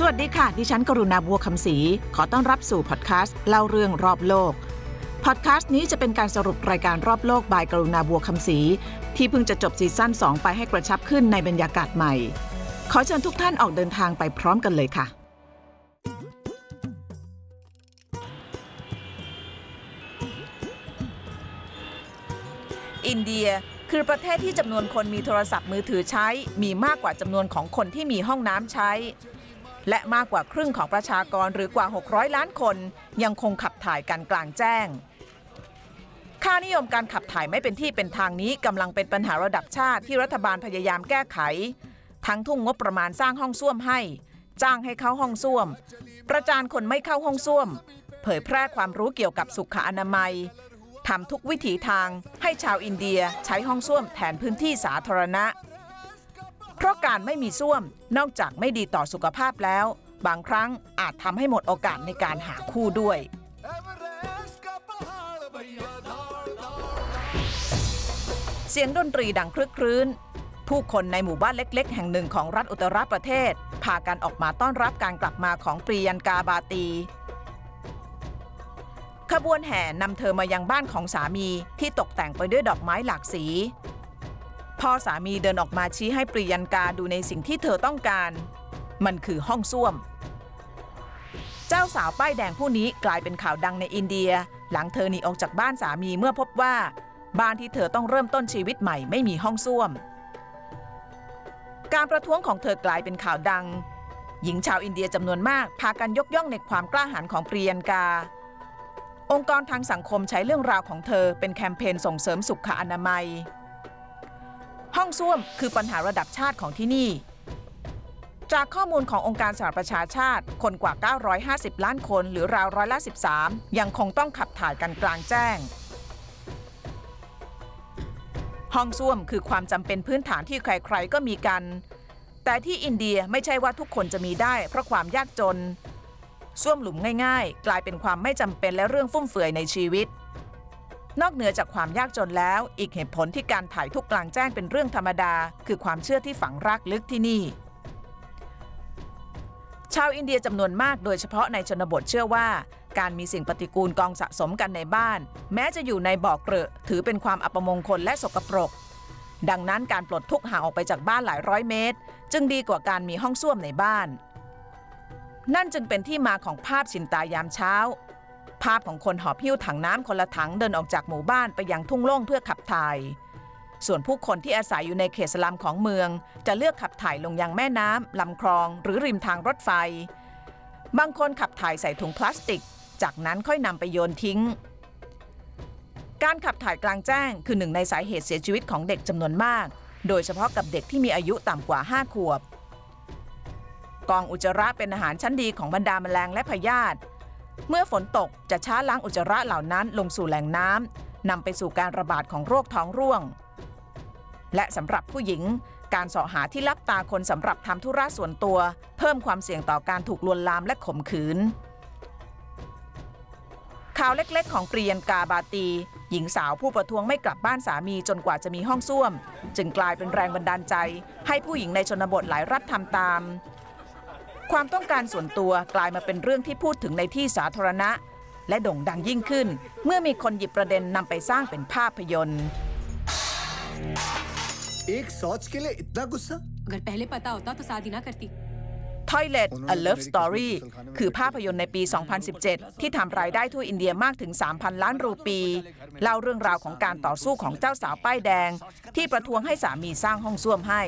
สวัสดีค่ะ ดิฉันกรุณาบัวคำศรีขอต้อนรับสู่พอดแคสต์เล่าเรื่องรอบโลก พอดแคสต์นี้จะเป็นการสรุปรายการรอบโลกบายกรุณาบัวคำศรีที่เพิ่งจะจบซีซั่น2 ไปให้กระชับขึ้นในบรรยากาศใหม่ ขอเชิญทุกท่านออกเดินทางไปพร้อมกันเลยค่ะ อินเดียคือประเทศที่จำนวนคนมีโทรศัพท์มือถือใช้มีมากกว่าจำนวนของคนที่มีห้องน้ำใช้ และมากกว่าครึ่งของประชากรหรือกว่า 600 ล้านคน ยังคงขับถ่ายกันกลางแจ้ง ค่านิยมการขับถ่ายไม่เป็นที่เป็นทางนี้กำลังเป็นปัญหาระดับชาติที่รัฐบาลพยายามแก้ไข ทั้งทุ่งงบประมาณสร้างห้องส้วมให้ จ้างให้เข้าห้องส้วม ประจานคนไม่เข้าห้องส้วม เผยแพร่ความรู้เกี่ยวกับสุขอนามัยทำทุกวิถีทางให้ชาวอินเดียใช้ห้องส้วมแทนพื้นที่สาธารณะ เพราะการไม่มีส้วมนอกจากไม่ดีต่อสุขภาพแล้ว บางครั้งอาจทำให้หมดโอกาสในการหาคู่ด้วย เสียงดนตรีดังครึกครื้น ผู้คนในหมู่บ้านเล็ก ๆ แห่งหนึ่งของรัฐอุตตรประเทศ พากันออกมาต้อนรับการกลับมาของปรียันกาบาตีขบวนแห่นำเธอมายังบ้านของสามีที่ตกแต่งไปด้วยดอกไม้หลากสี พ่อสามีเดินออกมาชี้ให้ปรียันกาดูในสิ่งที่เธอต้องการ มันคือห้องส้วม เจ้าสาวป้ายแดงผู้นี้กลายเป็นข่าวดังในอินเดีย หลังเธอหนีออกจากบ้านสามีเมื่อพบว่า บ้านที่เธอต้องเริ่มต้นชีวิตใหม่ไม่มีห้องส้วม การประท้วงของเธอกลายเป็นข่าวดัง หญิงชาวอินเดียจำนวนมากพากันยกย่องในความกล้าหาญของปรียันกาองค์กรทางสังคมใช้เรื่องราวของเธอเป็นแคมเปญส่งเสริมสุขอนามัย ห้องส้วมคือปัญหาระดับชาติของที่นี่ จากข้อมูลขององค์การสหประชาชาติ คนกว่า 950 ล้านคนหรือราวร้อยละ 13 ยังคงต้องขับถ่ายกันกลางแจ้ง ห้องส้วมคือความจำเป็นพื้นฐานที่ใครๆ ก็มีกัน แต่ที่อินเดียไม่ใช่ว่าทุกคนจะมีได้ เพราะความยากจนส้วมหลุมง่าย ๆ กลายเป็นความไม่จำเป็นและเรื่องฟุ่มเฟือยในชีวิต นอกเหนือจากความยากจนแล้ว อีกเหตุผลที่การถ่ายทุกกลางแจ้งเป็นเรื่องธรรมดา คือความเชื่อที่ฝังรากลึกที่นี่ ชาวอินเดียจำนวนมากโดยเฉพาะในชนบทเชื่อว่า การมีสิ่งปฏิกูลกองสะสมกันในบ้าน แม้จะอยู่ในบ่อเกลอะถือเป็นความอัปมงคลและสกปรก ดังนั้นการปลดทุกข์ห่างออกไปจากบ้านหลายร้อยเมตร จึงดีกว่าการมีห้องส้วมในบ้านนั่นจึงเป็นที่มาของภาพชินตายามเช้า ภาพของคนหอบหิ้วถังน้ำคนละถังเดินออกจากหมู่บ้านไปยังทุ่งโล่งเพื่อขับถ่าย ส่วนผู้คนที่อาศัยอยู่ในเขตสลัมของเมือง จะเลือกขับถ่ายลงยังแม่น้ำลำคลอง หรือริมทางรถไฟ บางคนขับถ่ายใส่ถุงพลาสติก จากนั้นค่อยนำไปโยนทิ้ง การขับถ่ายกลางแจ้งคือหนึ่งในสาเหตุเสียชีวิตของเด็กจำนวนมาก โดยเฉพาะกับเด็กที่มีอายุต่ำกว่า 5 ขวบ กองอุจจาระเป็นอาหารชั้นดีของบรรดาแมลงและพยาธิ เมื่อฝนตกจะช้าล้างอุจจาระเหล่านั้นลงสู่แหล่งน้ำนำไปสู่การระบาดของโรคท้องร่วง และสำหรับผู้หญิง การเสาะหาที่ลับตาคนสำหรับทำธุระส่วนตัว เพิ่มความเสี่ยงต่อการถูกลวนลามและข่มขืนข่าวเล็กๆ ของปรียนกาบาตี หญิงสาวผู้ประท้วงไม่กลับบ้านสามีจนกว่าจะมีห้องส้วม จึงกลายเป็นแรงบันดาลใจ ให้ผู้หญิงในชนบทหลายรัฐทำตาม ความต้องการส่วนตัวกลายมาเป็นเรื่องที่พูดถึงในที่สาธารณะ และโด่งดังยิ่งขึ้น เมื่อมีคนหยิบประเด็นนำไปสร้างเป็นภาพยนตร์ एक शौच के लिए इतना गुस्सा अगर पहले पता होता तो शादी ना करती Toilet A Love Story คือภาพยนตร์ในปี 2017 ที่ทำรายได้ทั่วอินเดียมากถึง 3,000 ล้านรูปี เล่าเรื่องราวของการต่อสู้ของเจ้าสาวป้ายแดง ที่ประท้วงให้สามีสร้างห้องส้วมให้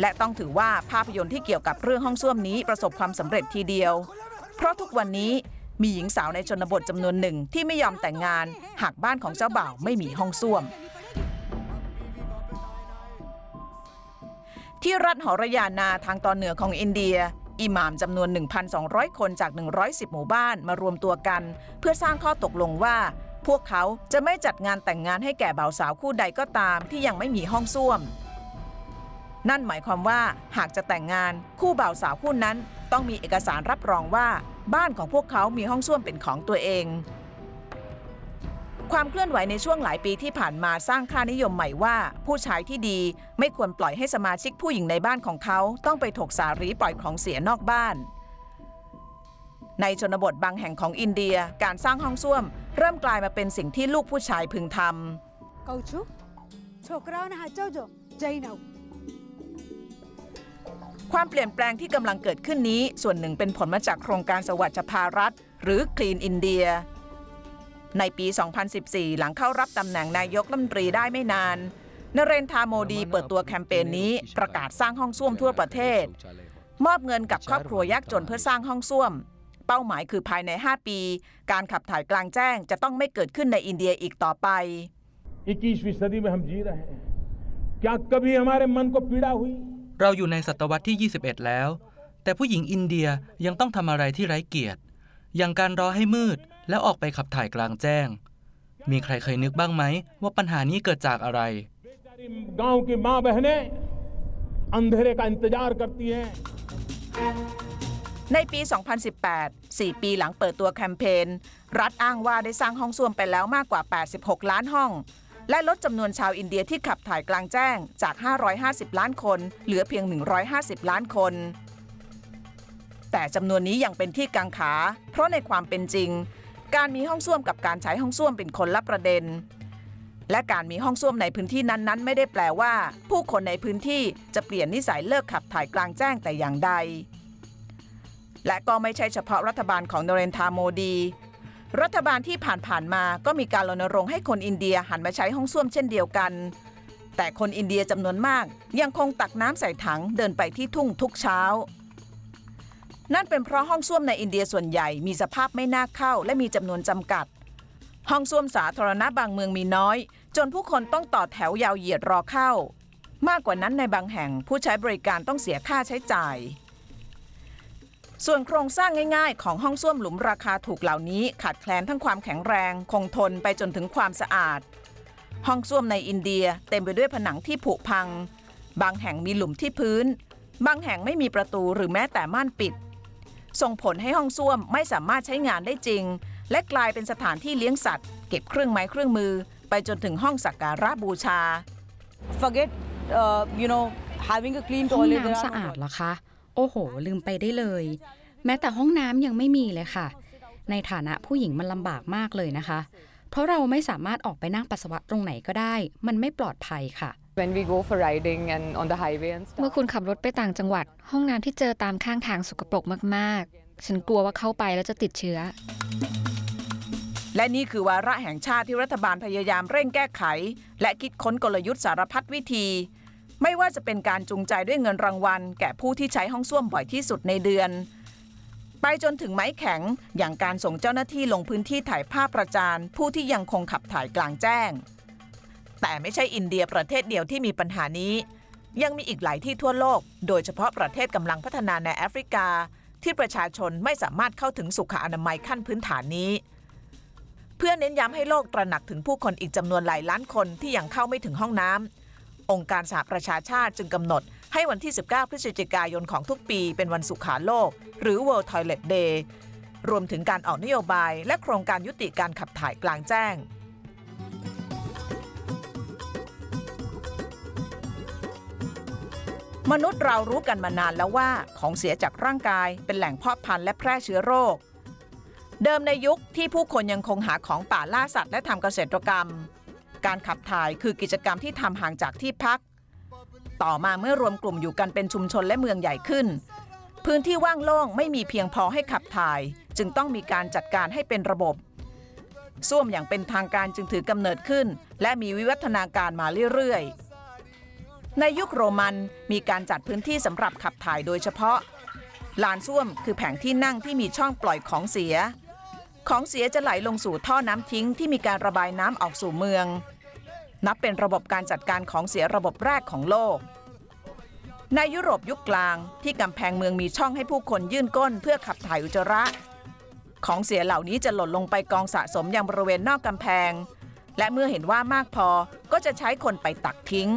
และต้องถือว่าภาพยนตร์ที่เกี่ยวกับเรื่องห้องส้วมนี้ประสบความสำเร็จทีเดียว เพราะทุกวันนี้มีหญิงสาวในชนบทจำนวนหนึ่งที่ไม่ยอมแต่งงาน หากบ้านของเจ้าบ่าวไม่มีห้องส้วม ที่รัฐหอรยานาทางตอนเหนือของอินเดีย อิหม่ามจำนวน 1,200 คนจาก 110 หมู่บ้านมารวมตัวกัน เพื่อสร้างข้อตกลงว่า พวกเขาจะไม่จัดงานแต่งงานให้แก่บ่าวสาวคู่ใดก็ตามที่ยังไม่มีห้องส้วม นั่นหมายความว่าหากจะแต่งงานคู่บ่าวสาวคู่นั้น ต้องมีเอกสารรับรองว่าบ้านของพวกเขามีห้องส้วมเป็นของตัวเอง ความเคลื่อนไหวในช่วงหลายปีที่ผ่านมาสร้างค่านิยมใหม่ว่า ผู้ชายที่ดีไม่ควรปล่อยให้สมาชิกผู้หญิงในบ้านของเขาต้องไปถกสารีปล่อยของเสียนอกบ้าน ในชนบทบางแห่งของอินเดียการสร้างห้องส้วม เริ่มกลายมาเป็นสิ่งที่ลูกผู้ชายพึงทำ ความเปลี่ยนแปลงที่กำลังเกิดขึ้นนี้ ส่วนหนึ่งเป็นผลมาจากโครงการสวัสดิภารัฐ หรือ Clean India ในปี 2014 หลังเข้ารับตำแหน่งนายกรัฐมนตรีได้ไม่นาน นเรนทราโมดีเปิดตัวแคมเปญนี้ ประกาศสร้างห้องส้วมทั่วประเทศ มอบเงินกับครอบครัวยากจนเพื่อสร้างห้องส้วม เป้าหมายคือภายใน 5 ปี การขับถ่ายกลางแจ้งจะต้องไม่เกิดขึ้นในอินเดียอีกต่อไป 21वीं सदी में हम जी रहे हैं क्या कभी हमारे मन को पीड़ा हुई เราอยู่ในศตวรรษที่ 21 แล้ว แต่ผู้หญิงอินเดียยังต้องทำอะไรที่ไร้เกียรติ อย่างการรอให้มืดแล้วออกไปขับถ่ายกลางแจ้ง มีใครเคยนึกบ้างไหม ว่าปัญหานี้เกิดจากอะไร ในปี 2018 4 ปีหลังเปิดตัวแคมเปญ รัฐอ้างว่าได้สร้างห้องส้วมไปแล้วมากกว่า 86 ล้านห้อง และลดจำนวนชาวอินเดียที่ขับถ่ายกลางแจ้งจาก 550 ล้านคน เหลือเพียง 150 ล้านคน แต่จำนวนนี้ยังเป็นที่กังขา เพราะในความเป็นจริง การมีห้องส้วมกับการใช้ห้องส้วมเป็นคนละประเด็น และการมีห้องส้วมในพื้นที่นั้นๆ ไม่ได้แปลว่า ผู้คนในพื้นที่จะเปลี่ยนนิสัยเลิกขับถ่ายกลางแจ้งแต่อย่างใดและก็ไม่ใช่เฉพาะรัฐบาลของนเรนทาโมดี รัฐบาลที่ผ่านๆมาก็มีการรณรงค์ให้คนอินเดียหันมาใช้ห้องส้วมเช่นเดียวกัน แต่คนอินเดียจำนวนมากยังคงตักน้ำใส่ถังเดินไปที่ทุ่งทุกเช้า นั่นเป็นเพราะห้องส้วมในอินเดียส่วนใหญ่มีสภาพไม่น่าเข้าและมีจำนวนจำกัด ห้องส้วมสาธารณะบางเมืองมีน้อย จนผู้คนต้องต่อแถวยาวเหยียดรอเข้า มากกว่านั้นในบางแห่งผู้ใช้บริการต้องเสียค่าใช้จ่าย ส่วนโครงสร้างง่ายๆ ของห้องส้วมหลุมราคาถูกเหล่านี้ขาดแคลนทั้งความแข็งแรง คงทนไปจนถึงความสะอาด ห้องส้วมในอินเดียเต็มไปด้วยผนังที่ผุพัง บางแห่งมีหลุมที่พื้น บางแห่งไม่มีประตูหรือแม้แต่ม่านปิด ส่งผลให้ห้องส้วมไม่สามารถใช้งานได้จริง และกลายเป็นสถานที่เลี้ยงสัตว์ เก็บเครื่องไม้เครื่องมือ ไปจนถึงห้องสักการะบูชา forget uh, you know having a clean ห้อง toilet there น้ำ are สะ no อาด toilets. เหรอคะ โอ้โห ลืมไปได้เลย แม้แต่ห้องน้ำยังไม่มีเลยค่ะ ในฐานะผู้หญิงมันลำบากมากเลยนะคะ เพราะเราไม่สามารถออกไปนั่งปัสสาวะตรงไหนก็ได้ มันไม่ปลอดภัยค่ะ when we go for riding and on the highway and เมื่อ stuff. คุณขับรถไปต่างจังหวัด ห้องน้ำที่เจอตามข้างทางสกปรกมากๆ ฉันกลัวว่าเข้าไปแล้วจะติดเชื้อ และนี่คือวาระแห่งชาติที่รัฐบาลพยายามเร่งแก้ไข และคิดค้นกลยุทธ์สารพัดวิธี ไม่ว่าจะเป็นการจูงใจด้วยเงินรางวัล แก่ผู้ที่ใช้ห้องส้วมบ่อยที่สุดในเดือน ไปจนถึงไม้แข็งอย่างการส่งเจ้าหน้าที่ลงพื้นที่ถ่ายภาพประจานผู้ที่ยังคงขับถ่ายกลางแจ้ง แต่ไม่ใช่อินเดียประเทศเดียวที่มีปัญหานี้ ยังมีอีกหลายที่ทั่วโลก โดยเฉพาะประเทศกำลังพัฒนาในแอฟริกา ที่ประชาชนไม่สามารถเข้าถึงสุขอนามัยขั้นพื้นฐานนี้เพื่อเน้นย้ำให้โลกตระหนักถึงผู้คนอีกจำนวนหลายล้านคนที่ยังเข้าไม่ถึงห้องน้ำ องค์การสหประชาชาติจึงกำหนดให้วันที่ 19 พฤศจิกายนของทุกปีเป็นวันสุขาโลก หรือ World Toilet Day รวมถึงการออกนโยบายและโครงการยุติการขับถ่ายกลางแจ้ง มนุษย์เรารู้กันมานานแล้วว่าของเสียจากร่างกายเป็นแหล่งเพาะพันธุ์และแพร่เชื้อโรค เดิมในยุคที่ผู้คนยังคงหาของป่าล่าสัตว์และทำเกษตรกรรม การขับถ่ายคือกิจกรรมที่ทำห่างจากที่พัก ต่อมาเมื่อรวมกลุ่มอยู่กันเป็นชุมชนและเมืองใหญ่ขึ้น พื้นที่ว่างโล่งไม่มีเพียงพอให้ขับถ่าย จึงต้องมีการจัดการให้เป็นระบบส้วมอย่างเป็นทางการจึงถือกำเนิดขึ้น และมีวิวัฒนาการมาเรื่อยๆ ในยุคโรมันมีการจัดพื้นที่สำหรับขับถ่ายโดยเฉพาะลานส้วมคือแผงที่นั่งที่มีช่องปล่อยของเสีย ของเสียจะไหลลงสู่ท่อน้ำทิ้งที่มีการระบายน้ำออกสู่เมือง นับเป็นระบบการจัดการของเสียระบบแรกของโลก ในยุโรปยุคกลางที่กำแพงเมืองมีช่องให้ผู้คนยื่นก้นเพื่อขับถ่ายอุจจาระ ของเสียเหล่านี้จะหล่นลงไปกองสะสมยังบริเวณนอกกำแพง และเมื่อเห็นว่ามากพอก็จะใช้คนไปตักทิ้ง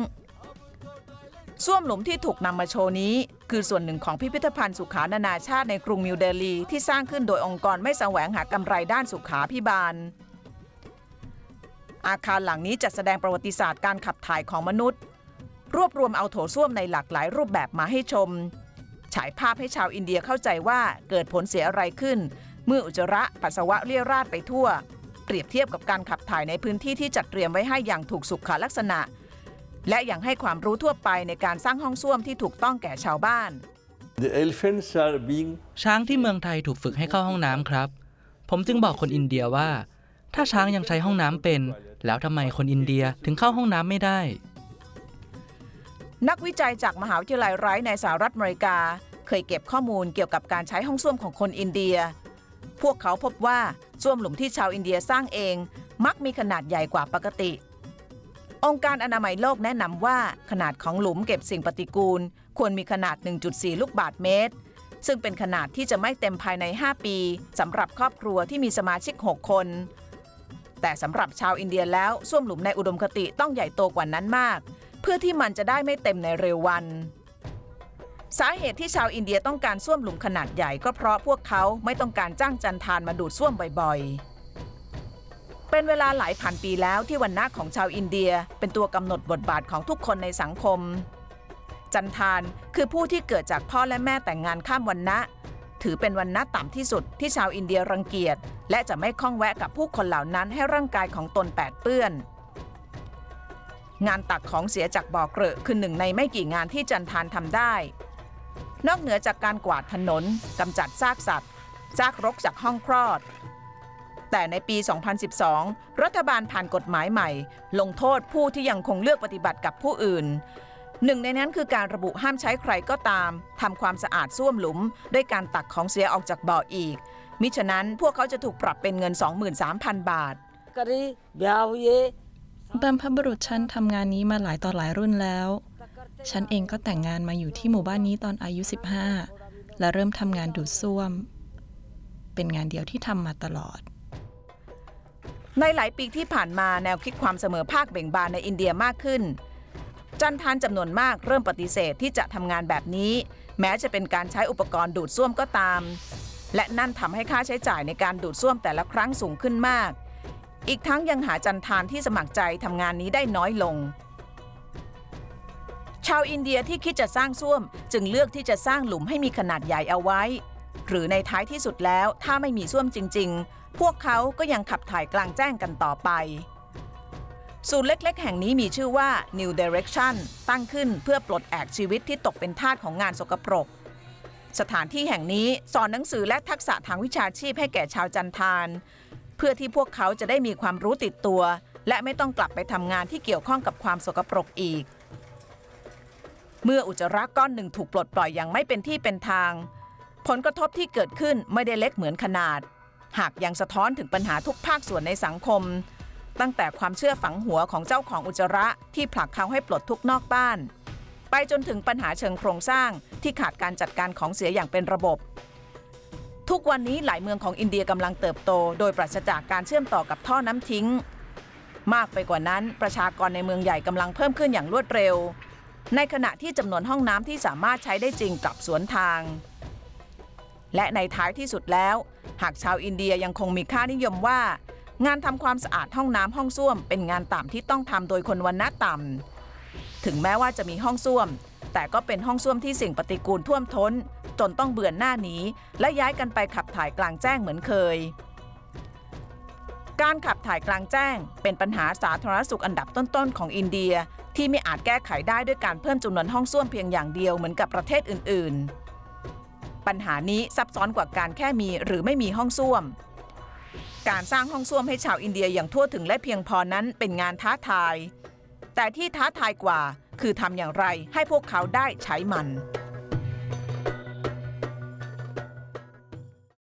ส้วมหลุมที่ถูกนำมาโชว์นี้ คือส่วนหนึ่งของพิพิธภัณฑ์สุขานานาชาติในกรุงนิวเดลีที่สร้างขึ้นโดยองค์กรไม่แสวงหากำไรด้านสุขาพิบาล อาคารหลังนี้จัดแสดงประวัติศาสตร์การขับถ่ายของมนุษย์ รวบรวมเอาโถส้วมในหลากหลายรูปแบบมาให้ชม ฉายภาพให้ชาวอินเดียเข้าใจว่าเกิดผลเสียอะไรขึ้น เมื่ออุจจาระปัสสาวะเลี่ยราดไปทั่ว เปรียบเทียบกับการขับถ่ายในพื้นที่ที่จัดเตรียมไว้ให้อย่างถูกสุขลักษณะ และยังให้ความรู้ทั่วไปในการสร้างห้องส้วมที่ถูกต้องแก่ชาวบ้าน The elephants are being ช้างที่เมืองไทยถูกฝึกให้เข้าห้องน้ำครับ ผมจึงบอกคนอินเดียว่า ถ้าช้างยังใช้ห้องน้ำเป็น แล้วทำไมคนอินเดียถึงเข้าห้องน้ำไม่ได้ นักวิจัยจากมหาวิทยาลัยไรท์ในสหรัฐอเมริกา เคยเก็บข้อมูลเกี่ยวกับการใช้ห้องส้วมของคนอินเดีย พวกเขาพบว่าส้วมหลุมที่ชาวอินเดียสร้างเอง มักมีขนาดใหญ่กว่าปกติ องค์การอนามัยโลกแนะนำว่าขนาดของหลุมเก็บสิ่งปฏิกูล ควรมีขนาด 1.4 ลูกบาทเมตร ซึ่งเป็นขนาดที่จะไม่เต็มภายใน 5 ปีสำหรับครอบครัวที่มีสมาชิก 6 คน แต่สำหรับชาวอินเดียแล้วส้วมหลุมในอุดมคติต้องใหญ่โตกว่านั้นมาก เพื่อที่มันจะได้ไม่เต็มในเร็ววัน สาเหตุที่ชาวอินเดียต้องการส้วมหลุมขนาดใหญ่ก็เพราะพวกเขาไม่ต้องการจ้างจันทานมาดูดส้วมบ่อยๆ เป็นเวลาหลายพันปีแล้วที่วันณะของชาวอินเดีย เป็นตัวกำหนดบทบาทของทุกคนในสังคม จันทานคือผู้ที่เกิดจากพ่อและแม่แต่งงานข้ามวันณะ ถือเป็นวันณะต่ำที่สุดที่ชาวอินเดียรังเกียจ และจะไม่ข้องแวะกับผู้คนเหล่านั้นให้ร่างกายของตนแปดเปื้อน งานตักของเสียจากบ่อเกลอะคือหนึ่งในไม่กี่งานที่จันทานทำได้ นอกเหนือจากการกวาดถนนกำจัดซากสัตว์ซากรกจากห้องคลอด แต่ในปี 2012 รัฐบาลผ่านกฎหมายใหม่ ลงโทษผู้ที่ยังคงเลือกปฏิบัติกับผู้อื่น หนึ่งในนั้นคือการระบุห้ามใช้ใครก็ตามทำความสะอาดส้วมหลุม ด้วยการตักของเสียออกจากบ่ออีก มิฉะนั้นพวกเขาจะถูกปรับเป็นเงิน 23,000 บาทบรรพบุรุษฉันทำงานนี้มาหลายต่อหลายรุ่นแล้ว ฉันเองก็แต่งงานมาอยู่ที่หมู่บ้านนี้ตอนอายุ 15 และเริ่มทำงานดูดซ่วม เป็นงานเดียวที่ทำมาตลอด ในหลายปีที่ผ่านมาแนวคิดความเสมอภาคเบ่งบานในอินเดียมากขึ้น จันทานจำนวนมากเริ่มปฏิเสธที่จะทำงานแบบนี้ แม้จะเป็นการใช้อุปกรณ์ดูดซ่วมก็ตาม และนั่นทำให้ค่าใช้จ่ายในการดูดซ่วมแต่ละครั้งสูงขึ้นมาก อีกทั้งยังหาจันทานที่สมัครใจทำงานนี้ได้น้อยลง ชาวอินเดียที่คิดจะสร้างซ่วมจึงเลือกที่จะสร้างหลุมให้มีขนาดใหญ่เอาไว้ หรือในท้ายที่สุดแล้วถ้าไม่มีซ่วมจริง ๆ พวกเขาก็ยังขับถ่ายกลางแจ้งกันต่อไป ศูนย์เล็ก ๆ แห่งนี้มีชื่อว่า New Direction ตั้งขึ้นเพื่อปลดแอกชีวิตที่ตกเป็นทาสของงานสกปรก สถานที่แห่งนี้สอนหนังสือและทักษะทางวิชาชีพให้แก่ชาวจันทาน เพื่อที่พวกเขาจะได้มีความรู้ติดตัว และไม่ต้องกลับไปทำงานที่เกี่ยวข้องกับความสกปรกอีก เมื่ออุจจาระก้อนหนึ่งถูกปลดปล่อยอย่างไม่เป็นที่เป็นทาง ผลกระทบที่เกิดขึ้นไม่ได้เล็กเหมือนขนาด หากยังสะท้อนถึงปัญหาทุกภาคส่วนในสังคม ตั้งแต่ความเชื่อฝังหัวของเจ้าของอุจจาระที่ผลักเขาให้ปลดทุกนอกบ้าน ไปจนถึงปัญหาเชิงโครงสร้างที่ขาดการจัดการของเสียอย่างเป็นระบบ ทุกวันนี้หลายเมืองของอินเดียกำลังเติบโต โดยปราศจากการเชื่อมต่อกับท่อน้ำทิ้ง มากไปกว่านั้นประชากรในเมืองใหญ่กำลังเพิ่มขึ้นอย่างรวดเร็ว ในขณะที่จำนวนห้องน้ำที่สามารถใช้ได้จริงกลับสวนทาง และในท้ายที่สุดแล้ว หากชาวอินเดียยังคงมีค่านิยมว่า งานทำความสะอาดห้องน้ำห้องส้วม เป็นงานต่ำที่ต้องทำโดยคนวันณะต่ำถึงแม้ว่าจะมีห้องส้วม แต่ก็เป็นห้องส้วมที่สิ่งปฏิกูลท่วมท้น จนต้องเบื่อหน้าหนีและย้ายกันไปขับถ่ายกลางแจ้งเหมือนเคย การขับถ่ายกลางแจ้ง เป็นปัญหาสาธารณสุขอันดับต้นๆของอินเดียที่ไม่อาจแก้ไขได้ด้วยการเพิ่มจำนวนห้องส้วมเพียงอย่างเดียวเหมือนกับประเทศอื่น ๆ ปัญหานี้ซับซ้อนกว่าการแค่มีหรือไม่มีห้องส้วม การสร้างห้องส้วมให้ชาวอินเดียอย่างทั่วถึงและเพียงพอนั้นเป็นงานท้าทาย แต่ที่ท้าทายกว่าคือทำอย่างไรให้พวกเขาได้ใช้มัน